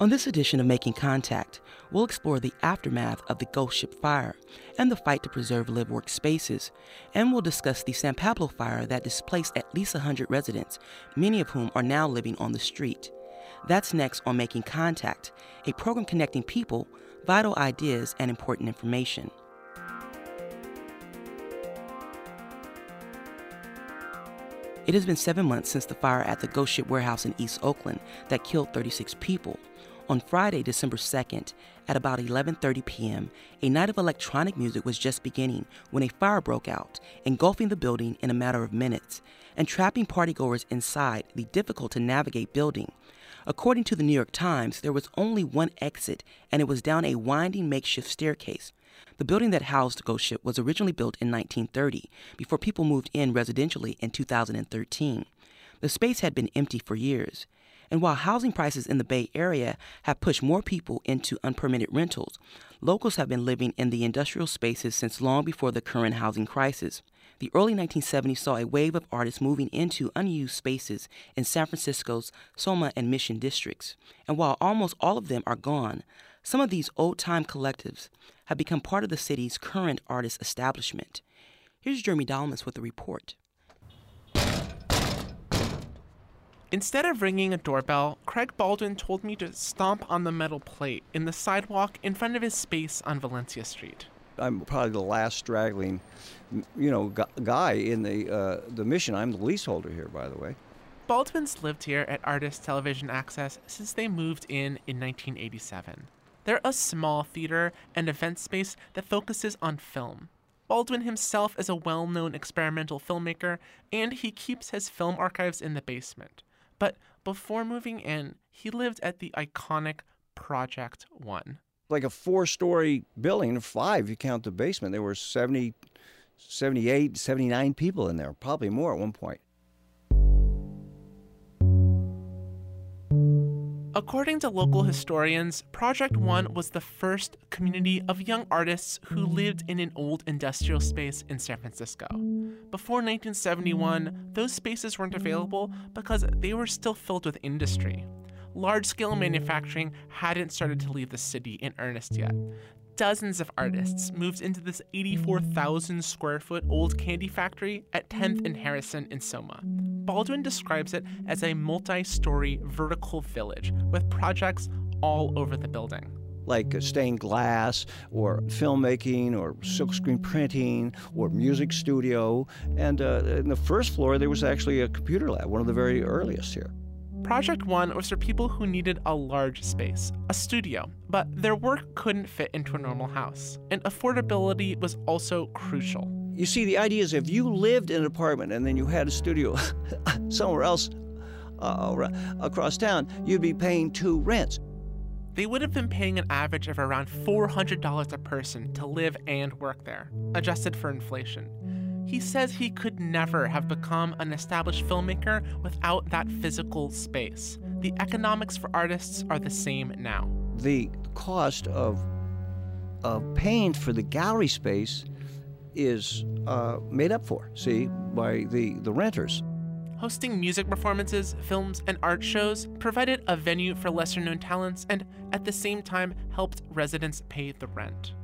On this edition of Making Contact, we'll explore the aftermath of the Ghost Ship fire and the fight to preserve live work spaces, and we'll discuss the San Pablo fire that displaced at least 100 residents, many of whom are now living on the street. That's next on Making Contact, a program connecting people, vital ideas, and important information. It has been seven months since the fire at the Ghost Ship warehouse in East Oakland that killed 36 people. On Friday, December 2nd, at about 11:30 p.m., a night of electronic music was just beginning when a fire broke out, engulfing the building in a matter of minutes and trapping partygoers inside the difficult to navigate building. According to the New York Times, there was only one exit and it was down a winding makeshift staircase. The building that housed Ghost Ship was originally built in 1930 before people moved in residentially in 2013. The space had been empty for years. And while housing prices in the Bay Area have pushed more people into unpermitted rentals, locals have been living in the industrial spaces since long before the current housing crisis. The early 1970s saw a wave of artists moving into unused spaces in San Francisco's Soma and Mission districts. And while almost all of them are gone, some of these old time collectives have become part of the city's current artist establishment. Here's Jeremy Dalmas with a report. Instead of ringing a doorbell, Craig Baldwin told me to stomp on the metal plate in the sidewalk in front of his space on Valencia Street. I'm probably the last straggling, you know, guy in the uh, the mission. I'm the leaseholder here, by the way. Baldwin's lived here at Artist Television Access since they moved in in 1987. They're a small theater and event space that focuses on film. Baldwin himself is a well known experimental filmmaker, and he keeps his film archives in the basement. But before moving in, he lived at the iconic Project One. Like a four story building, five, you count the basement. There were 70, 78, 79 people in there, probably more at one point. According to local historians, Project One was the first community of young artists who lived in an old industrial space in San Francisco. Before 1971, those spaces weren't available because they were still filled with industry. Large scale manufacturing hadn't started to leave the city in earnest yet dozens of artists moved into this 84,000 square foot old candy factory at 10th and Harrison in Soma. Baldwin describes it as a multi story vertical village with projects all over the building like stained glass or filmmaking or silkscreen printing or music studio. And uh, in the first floor, there was actually a computer lab, one of the very earliest here. Project One was for people who needed a large space, a studio, but their work couldn't fit into a normal house, and affordability was also crucial. You see, the idea is if you lived in an apartment and then you had a studio somewhere else uh, across town, you'd be paying two rents. They would have been paying an average of around $400 a person to live and work there, adjusted for inflation. He says he could never have become an established filmmaker without that physical space. The economics for artists are the same now. The cost of, of paying for the gallery space is uh, made up for, see, by the, the renters. Hosting music performances, films, and art shows provided a venue for lesser known talents and, at the same time, helped residents pay the rent.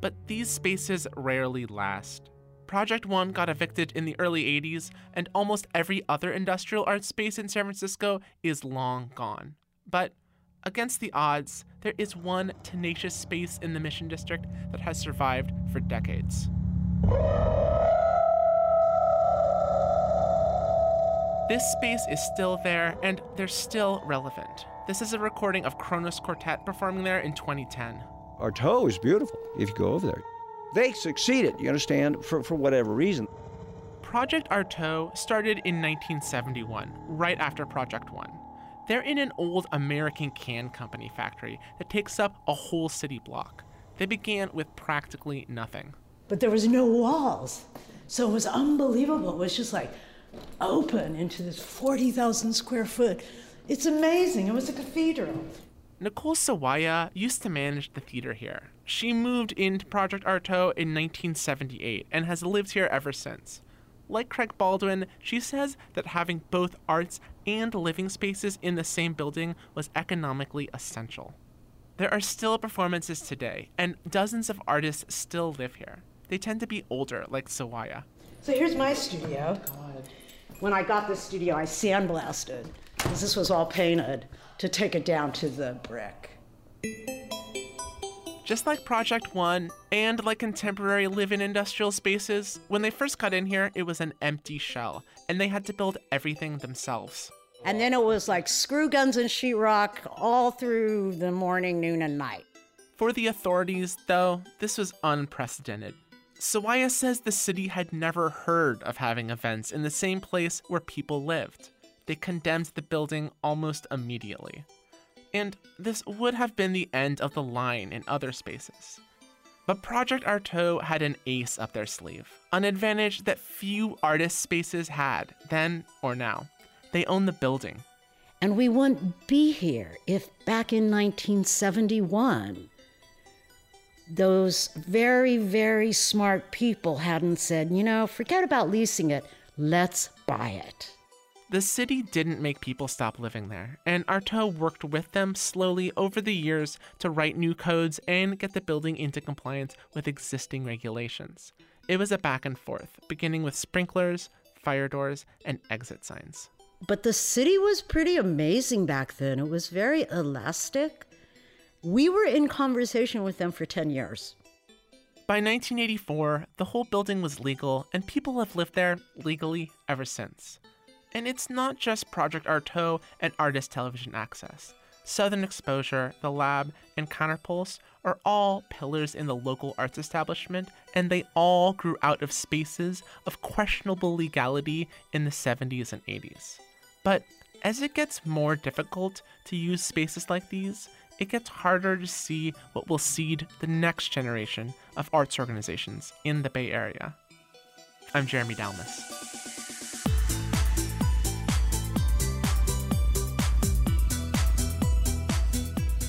But these spaces rarely last. Project One got evicted in the early 80s, and almost every other industrial art space in San Francisco is long gone. But against the odds, there is one tenacious space in the Mission District that has survived for decades. This space is still there, and they're still relevant. This is a recording of Kronos Quartet performing there in 2010. Artaud is beautiful if you go over there. They succeeded, you understand, for, for whatever reason. Project Artaud started in 1971, right after Project One. They're in an old American can company factory that takes up a whole city block. They began with practically nothing. But there was no walls. So it was unbelievable. It was just like open into this 40,000 square foot. It's amazing. It was a cathedral. Nicole Sawaya used to manage the theater here. She moved into Project Artaud in 1978 and has lived here ever since. like Craig Baldwin, she says that having both arts and living spaces in the same building was economically essential. There are still performances today, and dozens of artists still live here. They tend to be older, like Sawaya. So here's my studio. When I got this studio, I sandblasted, because this was all painted, to take it down to the brick. Just like Project One and like contemporary live in industrial spaces, when they first got in here, it was an empty shell, and they had to build everything themselves. And then it was like screw guns and sheetrock all through the morning, noon, and night. For the authorities, though, this was unprecedented. Sawaya says the city had never heard of having events in the same place where people lived. They condemned the building almost immediately. And this would have been the end of the line in other spaces. But Project Artaud had an ace up their sleeve, an advantage that few artist spaces had then or now. They own the building. And we wouldn't be here if back in 1971, those very, very smart people hadn't said, you know, forget about leasing it, let's buy it. The city didn't make people stop living there, and Artaud worked with them slowly over the years to write new codes and get the building into compliance with existing regulations. It was a back and forth, beginning with sprinklers, fire doors, and exit signs. But the city was pretty amazing back then. It was very elastic. We were in conversation with them for 10 years. By 1984, the whole building was legal, and people have lived there legally ever since. And it's not just Project Artaud and Artist Television Access. Southern Exposure, The Lab, and Counterpulse are all pillars in the local arts establishment, and they all grew out of spaces of questionable legality in the 70s and 80s. But as it gets more difficult to use spaces like these, it gets harder to see what will seed the next generation of arts organizations in the Bay Area. I'm Jeremy Dalmas.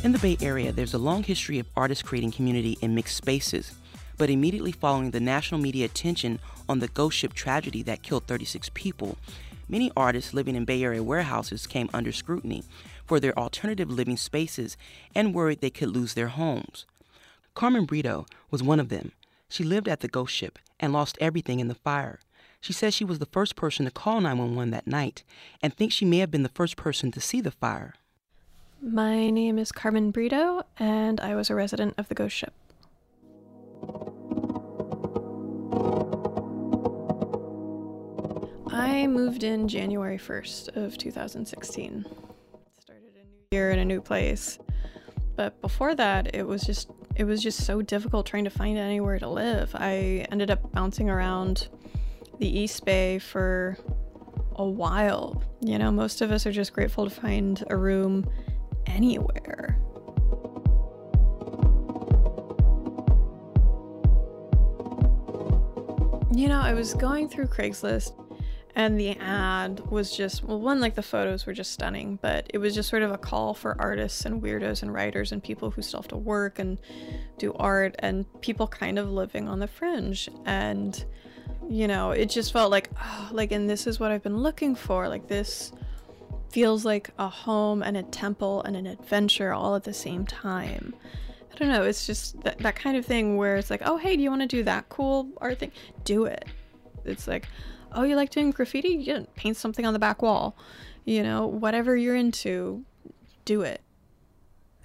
In the Bay Area, there's a long history of artists creating community in mixed spaces. But immediately following the national media attention on the ghost ship tragedy that killed 36 people, many artists living in Bay Area warehouses came under scrutiny for their alternative living spaces and worried they could lose their homes. Carmen Brito was one of them. She lived at the ghost ship and lost everything in the fire. She says she was the first person to call 911 that night and thinks she may have been the first person to see the fire. My name is Carmen Brito, and I was a resident of the ghost ship. I moved in January 1st of 2016. Started a new year in a new place. But before that, it was just it was just so difficult trying to find anywhere to live. I ended up bouncing around the East Bay for a while. You know, most of us are just grateful to find a room anywhere. You know, I was going through Craigslist and the ad was just well one like the photos were just stunning but it was just sort of a call for artists and weirdos and writers and people who still have to work and do art and people kind of living on the fringe and you know it just felt like oh, like and this is what i've been looking for like this feels like a home and a temple and an adventure all at the same time. I don't know, it's just that, that kind of thing where it's like, oh, hey, do you want to do that cool art thing? Do it. It's like, oh, you like doing graffiti? You paint something on the back wall. You know, whatever you're into, do it.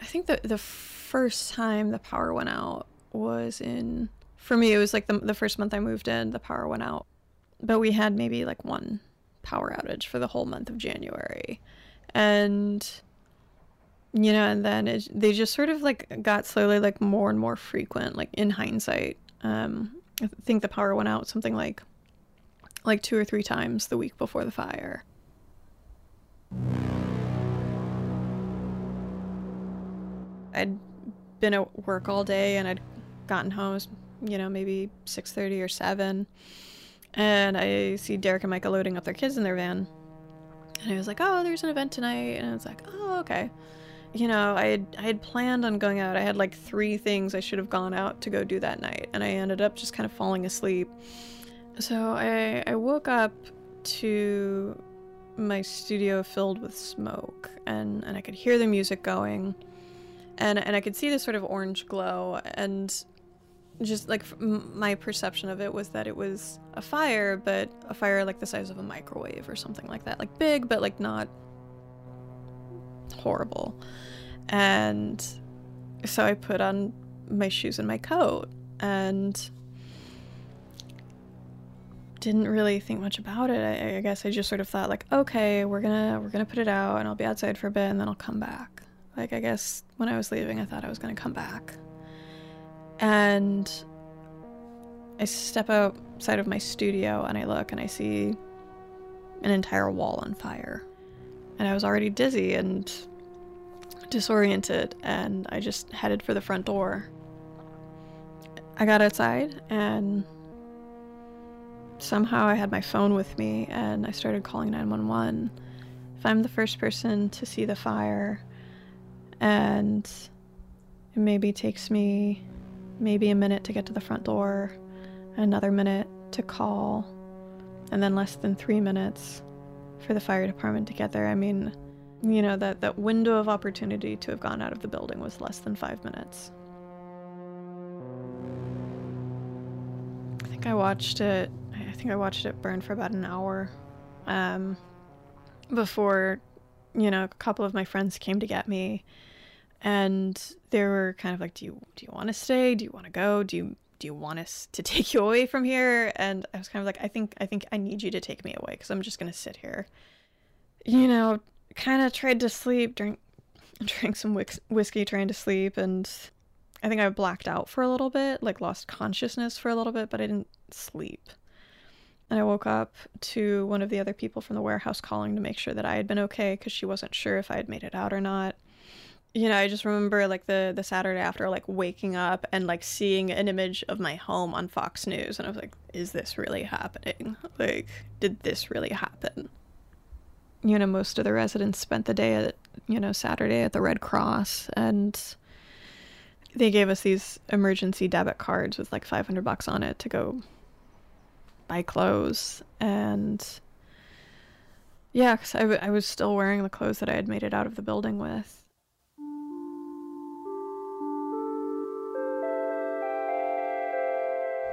I think the the first time the power went out was in for me it was like the the first month I moved in, the power went out. But we had maybe like one power outage for the whole month of January. And you know, and then it, they just sort of like got slowly like more and more frequent like in hindsight. Um I think the power went out something like like two or three times the week before the fire. I'd been at work all day and I'd gotten home, you know, maybe 6:30 or 7 and I see Derick and Micah loading up their kids in their van. And I was like, oh, there's an event tonight. And I was like, oh, okay. You know, I had, I had planned on going out. I had like three things I should have gone out to go do that night. And I ended up just kind of falling asleep. So I, I woke up to my studio filled with smoke and, and I could hear the music going and, and I could see this sort of orange glow and just like my perception of it was that it was a fire but a fire like the size of a microwave or something like that like big but like not horrible and so I put on my shoes and my coat and didn't really think much about it. I, I, guess I just sort of thought like, okay, we're gonna we're gonna put it out, and I'll be outside for a bit, and then I'll come back. Like I guess when I was leaving, I thought I was gonna come back, and I step outside of my studio and I look and I see an entire wall on fire, and I was already dizzy and disoriented, and I just headed for the front door. I got outside and somehow I had my phone with me and I started calling 911. If I'm the first person to see the fire and it maybe takes me maybe a minute to get to the front door, another minute to call, and then less than three minutes for the fire department to get there. I mean, you know, that, that window of opportunity to have gone out of the building was less than five minutes. I think I watched it I think I watched it burn for about an hour um, before, you know, a couple of my friends came to get me, and they were kind of like, "Do you do you want to stay? Do you want to go? Do you do you want us to take you away from here?" And I was kind of like, "I think I think I need you to take me away because I'm just gonna sit here." You know, kind of tried to sleep, drink drank some whis- whiskey, trying to sleep, and I think I blacked out for a little bit, like lost consciousness for a little bit, but I didn't sleep. And I woke up to one of the other people from the warehouse calling to make sure that I had been okay because she wasn't sure if I had made it out or not. You know, I just remember like the the Saturday after like waking up and like seeing an image of my home on Fox News and I was like, is this really happening? Like, did this really happen? You know, most of the residents spent the day at, you know, Saturday at the Red Cross and they gave us these emergency debit cards with like 500 bucks on it to go buy clothes and yeah, because I, w- I was still wearing the clothes that I had made it out of the building with.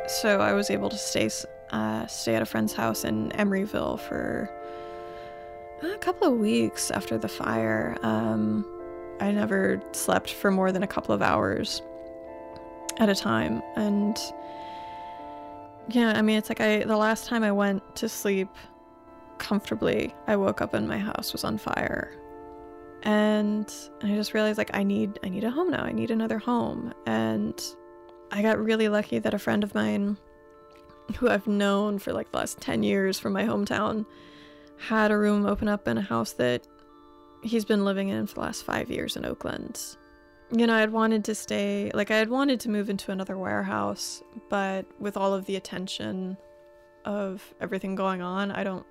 So I was able to stay uh, stay at a friend's house in Emeryville for a couple of weeks after the fire. Um, I never slept for more than a couple of hours at a time, and yeah, I mean, it's like I the last time I went to sleep comfortably, I woke up and my house was on fire. And I just realized like I need I need a home now. I need another home. And I got really lucky that a friend of mine who I've known for like the last 10 years from my hometown had a room open up in a house that he's been living in for the last 5 years in Oakland you know, I had wanted to stay, like, I had wanted to move into another warehouse, but with all of the attention of everything going on, I don't,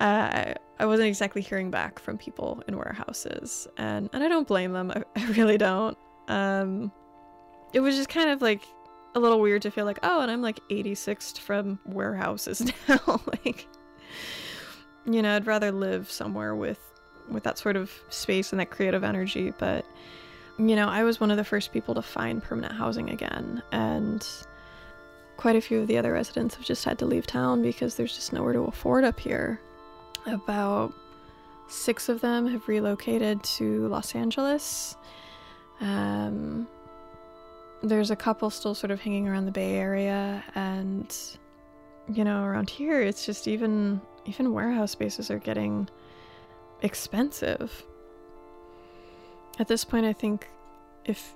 uh, I wasn't exactly hearing back from people in warehouses, and, and I don't blame them, I, I really don't. Um, it was just kind of like a little weird to feel like, oh, and I'm like 86th from warehouses now, like, you know, I'd rather live somewhere with, with that sort of space and that creative energy, but you know, I was one of the first people to find permanent housing again, and quite a few of the other residents have just had to leave town because there's just nowhere to afford up here. About six of them have relocated to Los Angeles. Um, there's a couple still sort of hanging around the Bay Area, and you know, around here, it's just even even warehouse spaces are getting expensive at this point, I think if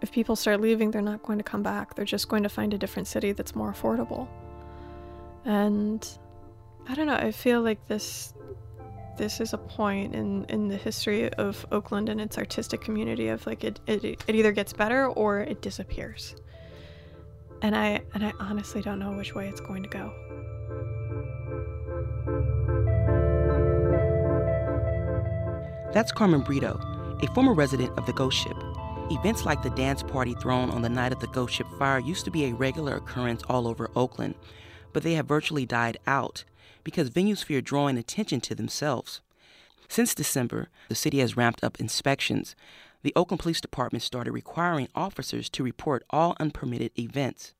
if people start leaving, they're not going to come back. They're just going to find a different city that's more affordable. And I don't know, I feel like this this is a point in, in the history of Oakland and its artistic community of like it, it it either gets better or it disappears. And I and I honestly don't know which way it's going to go. That's Carmen Brito, a former resident of the Ghost Ship. Events like the dance party thrown on the night of the Ghost Ship fire used to be a regular occurrence all over Oakland. but they have virtually died out because venues fear drawing attention to themselves. Since December, the city has ramped up inspections. The Oakland Police Department started requiring officers to report all unpermitted events.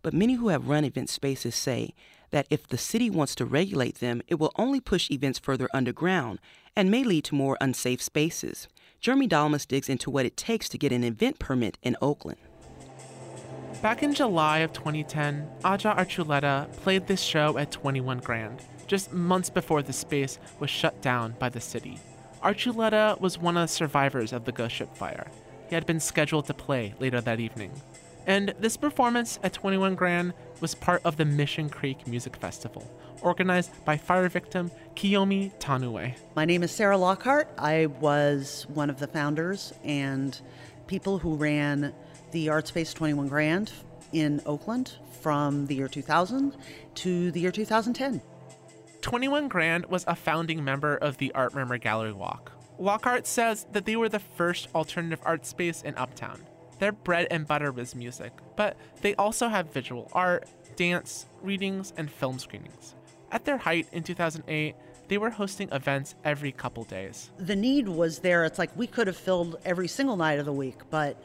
But many who have run event spaces say that if the city wants to regulate them, it will only push events further underground and may lead to more unsafe spaces. Jeremy Dalmas digs into what it takes to get an event permit in Oakland. Back in July of 2010, Aja Archuleta played this show at 21 Grand, just months before the space was shut down by the city. Archuleta was one of the survivors of the Ghost Ship fire. He had been scheduled to play later that evening. And this performance at 21 Grand was part of the Mission Creek Music Festival, organized by fire victim Kiyomi Tanouye. My name is Sarah Lockhart. I was one of the founders and people who ran the Art Space 21 Grand in Oakland from the year 2000 to the year 2010. 21 Grand was a founding member of the Art Murmur Gallery Walk. Lockhart says that they were the first alternative art space in Uptown. Their bread and butter was music, but they also have visual art, dance, readings, and film screenings. At their height in 2008, they were hosting events every couple days. The need was there. It's like we could have filled every single night of the week, but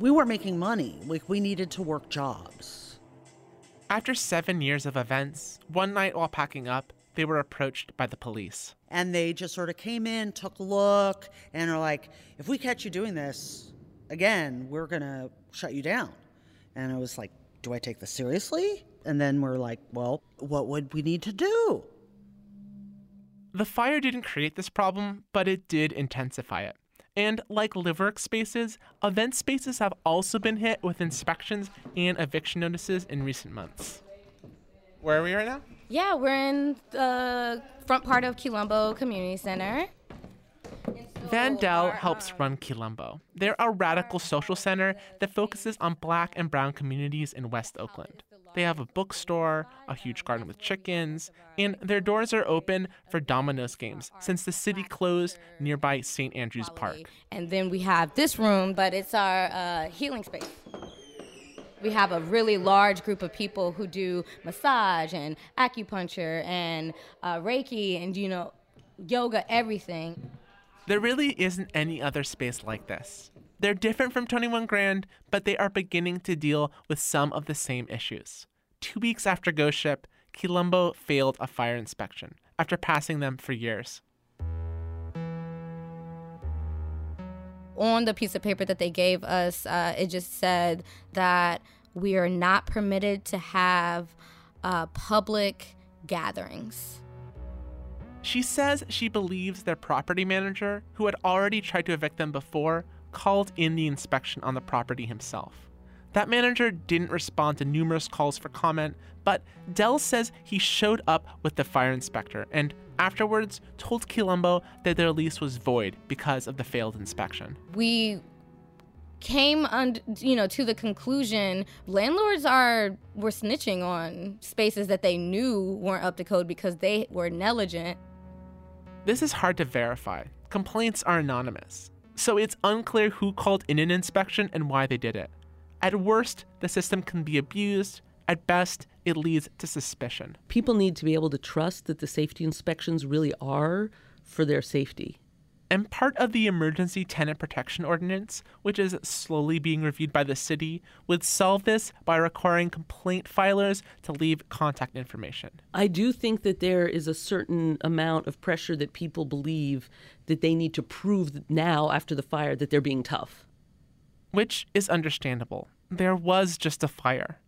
we weren't making money. Like we needed to work jobs. After seven years of events, one night while packing up, they were approached by the police. And they just sort of came in, took a look, and are like, if we catch you doing this again, we're going to shut you down. And I was like, do I take this seriously? And then we're like, well, what would we need to do? The fire didn't create this problem, but it did intensify it. And like live spaces, event spaces have also been hit with inspections and eviction notices in recent months. Where are we right now? Yeah, we're in the front part of Quilombo Community Center. Vandell helps uh, run Quilombo. They're a radical social center that focuses on black and brown communities in West Oakland. They have a bookstore, a huge garden with chickens, and their doors are open for Dominoes games since the city closed nearby St. Andrews Park. And then we have this room, but it's our uh, healing space. We have a really large group of people who do massage and acupuncture and uh, Reiki and, you know, yoga, everything. There really isn't any other space like this. They're different from 21 Grand, but they are beginning to deal with some of the same issues. Two weeks after Ghost Ship, Quilombo failed a fire inspection after passing them for years. On the piece of paper that they gave us, uh, it just said that we are not permitted to have uh, public gatherings. She says she believes their property manager, who had already tried to evict them before, called in the inspection on the property himself. That manager didn't respond to numerous calls for comment, but Dell says he showed up with the fire inspector and afterwards told Quilombo that their lease was void because of the failed inspection. We came un- you know to the conclusion landlords are were snitching on spaces that they knew weren't up to code because they were negligent. This is hard to verify. Complaints are anonymous so it's unclear who called in an inspection and why they did it. At worst, the system can be abused. At best, it leads to suspicion. People need to be able to trust that the safety inspections really are for their safety and part of the Emergency Tenant Protection Ordinance, which is slowly being reviewed by the city, would solve this by requiring complaint filers to leave contact information. I do think that there is a certain amount of pressure that people believe that they need to prove now after the fire that they're being tough. Which is understandable. There was just a fire.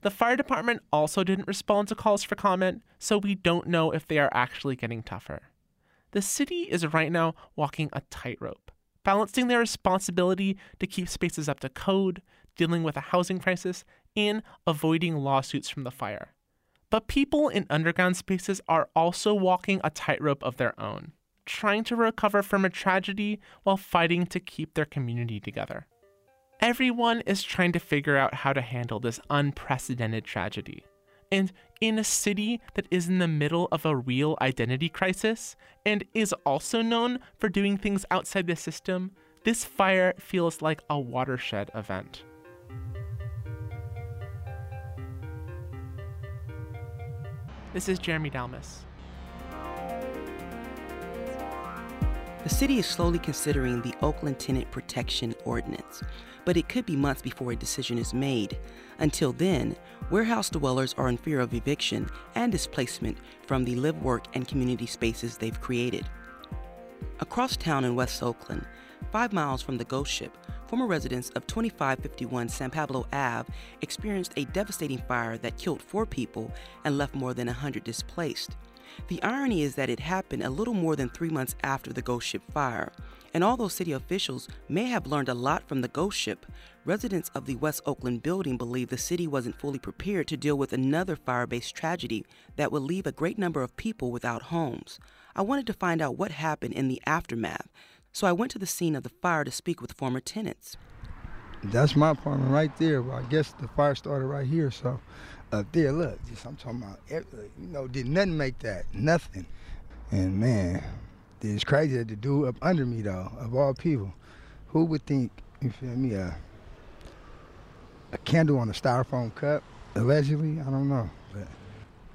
The fire department also didn't respond to calls for comment, so we don't know if they are actually getting tougher the city is right now walking a tightrope, balancing their responsibility to keep spaces up to code, dealing with a housing crisis, and avoiding lawsuits from the fire. But people in underground spaces are also walking a tightrope of their own, trying to recover from a tragedy while fighting to keep their community together. Everyone is trying to figure out how to handle this unprecedented tragedy. And in a city that is in the middle of a real identity crisis and is also known for doing things outside the system, this fire feels like a watershed event. This is Jeremy Dalmas. The city is slowly considering the Oakland Tenant Protection Ordinance, but it could be months before a decision is made. Until then, warehouse dwellers are in fear of eviction and displacement from the live, work, and community spaces they've created. Across town in West Oakland, five miles from the ghost ship, former residents of 2551 San Pablo Ave experienced a devastating fire that killed four people and left more than 100 displaced. The irony is that it happened a little more than three months after the ghost ship fire. And although city officials may have learned a lot from the ghost ship, residents of the West Oakland building believe the city wasn't fully prepared to deal with another fire based tragedy that would leave a great number of people without homes. I wanted to find out what happened in the aftermath, so I went to the scene of the fire to speak with former tenants. That's my apartment right there. Well, I guess the fire started right here, so up there, look, just, I'm talking about, eh, you know, did nothing make that, nothing. And man, it's crazy that the dude up under me though, of all people, who would think, you feel me, a, a candle on a styrofoam cup, allegedly, I don't know. But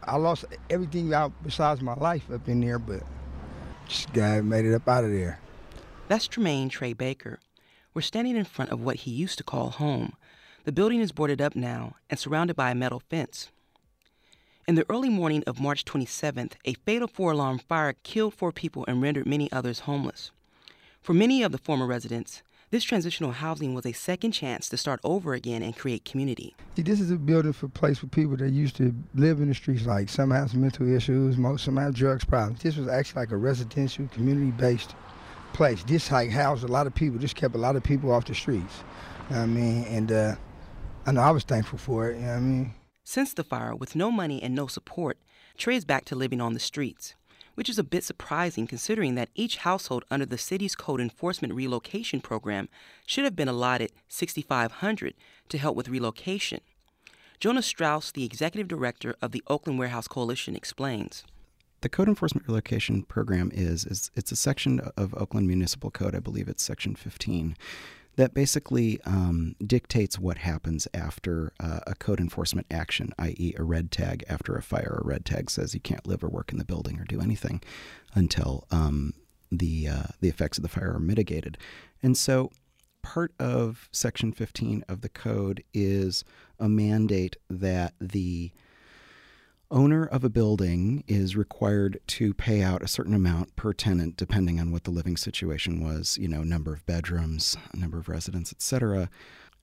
I lost everything out besides my life up in there, but this guy made it up out of there. That's Tremaine Trey Baker. We're standing in front of what he used to call home, the building is boarded up now and surrounded by a metal fence. In the early morning of March 27th, a fatal four alarm fire killed four people and rendered many others homeless. For many of the former residents, this transitional housing was a second chance to start over again and create community. See, this is a building for place for people that used to live in the streets. Like some have some mental issues, most some have drugs problems. This was actually like a residential, community-based place. This like housed a lot of people. This kept a lot of people off the streets. I mean, and uh, I know I was thankful for it, you know I mean? Since the fire, with no money and no support, Trey is back to living on the streets, which is a bit surprising considering that each household under the city's code enforcement relocation program should have been allotted 6500 to help with relocation. Jonah Strauss, the executive director of the Oakland Warehouse Coalition, explains. The code enforcement relocation program is, is it's a section of Oakland Municipal Code, I believe it's section 15, that basically um, dictates what happens after uh, a code enforcement action, i.e., a red tag after a fire. A red tag says you can't live or work in the building or do anything until um, the uh, the effects of the fire are mitigated. And so, part of Section 15 of the code is a mandate that the owner of a building is required to pay out a certain amount per tenant depending on what the living situation was you know number of bedrooms number of residents etc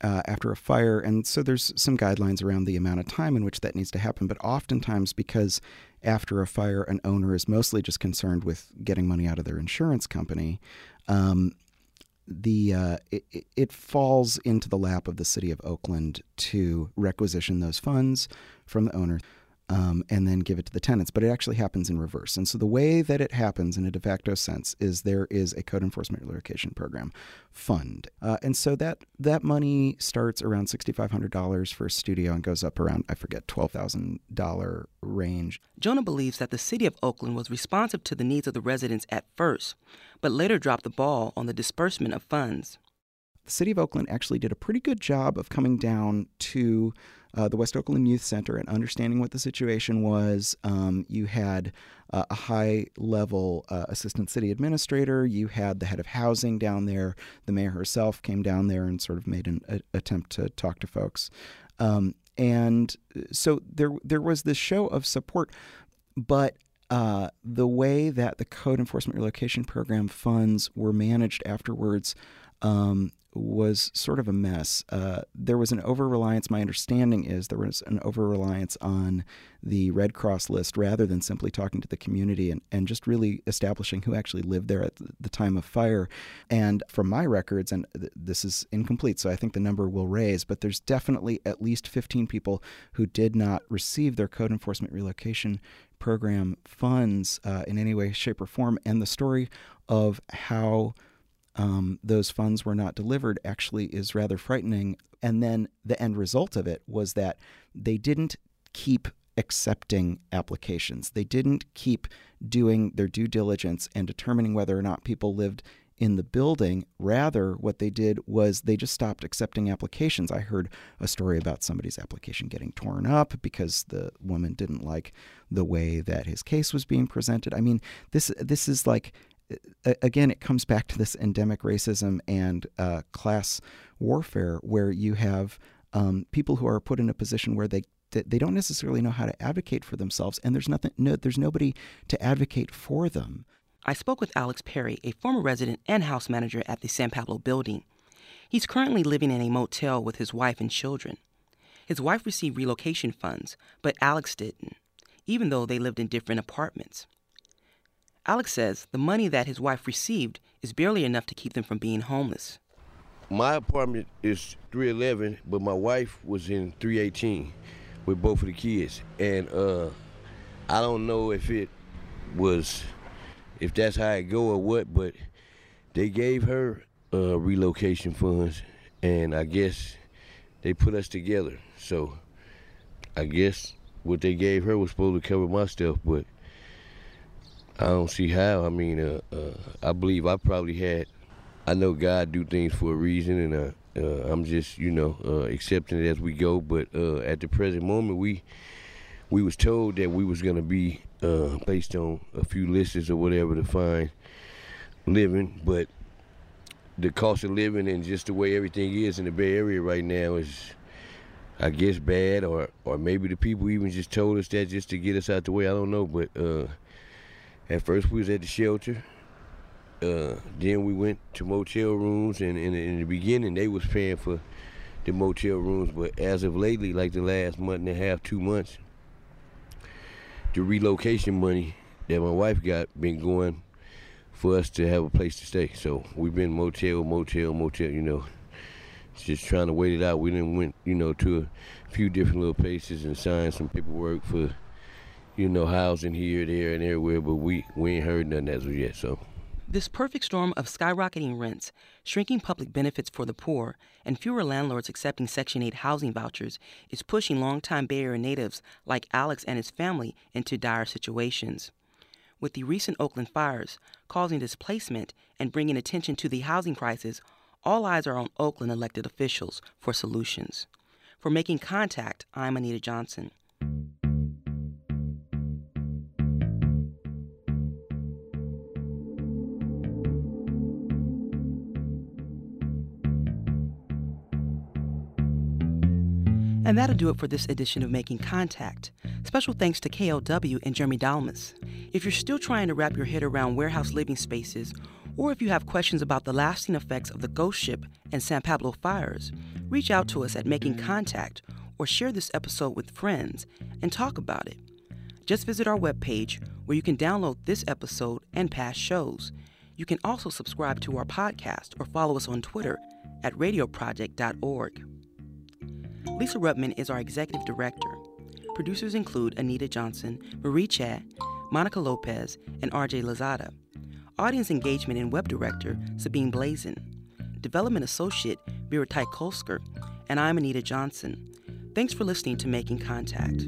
uh, after a fire. And so there's some guidelines around the amount of time in which that needs to happen. But oftentimes because after a fire an owner is mostly just concerned with getting money out of their insurance company um, the uh, it, it, falls into the lap of the city of Oakland to requisition those funds from the owner um, and then give it to the tenants. But it actually happens in reverse. And so the way that it happens in a de facto sense is there is a code enforcement relocation program fund, uh, and so that that money starts around sixty five hundred dollars for a studio and goes up around I forget twelve thousand dollar range. Jonah believes that the city of Oakland was responsive to the needs of the residents at first, but later dropped the ball on the disbursement of funds. The city of Oakland actually did a pretty good job of coming down to uh, the West Oakland Youth Center and understanding what the situation was. Um, you had uh, a high level uh, assistant city administrator, you had the head of housing down there, the mayor herself came down there and sort of made an a, attempt to talk to folks. Um, and so there, there was this show of support, but uh, the way that the code enforcement relocation program funds were managed afterwards um, was sort of a mess. Uh, there was an over reliance, my understanding is there was an over reliance on the Red Cross list rather than simply talking to the community and, and just really establishing who actually lived there at the time of fire. And from my records, and th- this is incomplete, so I think the number will raise, but there's definitely at least 15 people who did not receive their code enforcement relocation program funds uh, in any way, shape, or form. And the story of how um, those funds were not delivered actually is rather frightening. And then the end result of it was that they didn't keep accepting applications. They didn't keep doing their due diligence and determining whether or not people lived in the building. Rather, what they did was they just stopped accepting applications. I heard a story about somebody's application getting torn up because the woman didn't like the way that his case was being presented. I mean, this this is like again, it comes back to this endemic racism and uh, class warfare, where you have um, people who are put in a position where they they don't necessarily know how to advocate for themselves, and there's nothing, no, there's nobody to advocate for them. I spoke with Alex Perry, a former resident and house manager at the San Pablo building. He's currently living in a motel with his wife and children. His wife received relocation funds, but Alex didn't, even though they lived in different apartments. Alex says the money that his wife received is barely enough to keep them from being homeless. My apartment is 311, but my wife was in 318 with both of the kids. And uh, I don't know if it was, if that's how it go or what, but they gave her uh, relocation funds, and I guess they put us together. So I guess what they gave her was supposed to cover my stuff, but I don't see how. I mean, uh, uh, I believe I probably had. I know God do things for a reason, and uh, uh I'm just you know uh, accepting it as we go. But uh, at the present moment, we we was told that we was gonna be based on a few lists or whatever to find living, but the cost of living and just the way everything is in the Bay Area right now is. I guess bad, or or maybe the people even just told us that just to get us out the way. I don't know, but at first, we was at the shelter. Uh, then we went to motel rooms, and, and, in the beginning, they was paying for the motel rooms. But as of lately, like the last month and a half, two months, the relocation money that my wife got been going for us to have a place to stay. So we've been motel, motel, motel. You know, just trying to wait it out. We then went, you know, to a few different little places and signed some paperwork for you know, housing here, there, and everywhere, but we, we ain't heard nothing as of yet, so. This perfect storm of skyrocketing rents, shrinking public benefits for the poor, and fewer landlords accepting Section 8 housing vouchers is pushing longtime Bay Area natives like Alex and his family into dire situations. With the recent Oakland fires causing displacement and bringing attention to the housing crisis, all eyes are on Oakland elected officials for solutions. For Making Contact, I'm Anita Johnson. And that'll mm-hmm. do it for this edition of Making Contact. Special thanks to KALW and Jeremy Dalmas. If you're still trying to wrap your head around warehouse living spaces, or if you have questions about the lasting effects of the ghost ship and San Pablo fires, reach out to us at Making mm-hmm. Contact or share this episode with friends and talk about it. Just visit our webpage where you can download this episode and past shows. You can also subscribe to our podcast or follow us on Twitter at radioproject.org. Lisa Rudman is our executive director. Producers include Anita Johnson, Marie Chat, Monica Lopez, and RJ Lozada. Audience engagement and web director, Sabine Blaizin. Development associate, Vera Kolsker. And I'm Anita Johnson. Thanks for listening to Making Contact.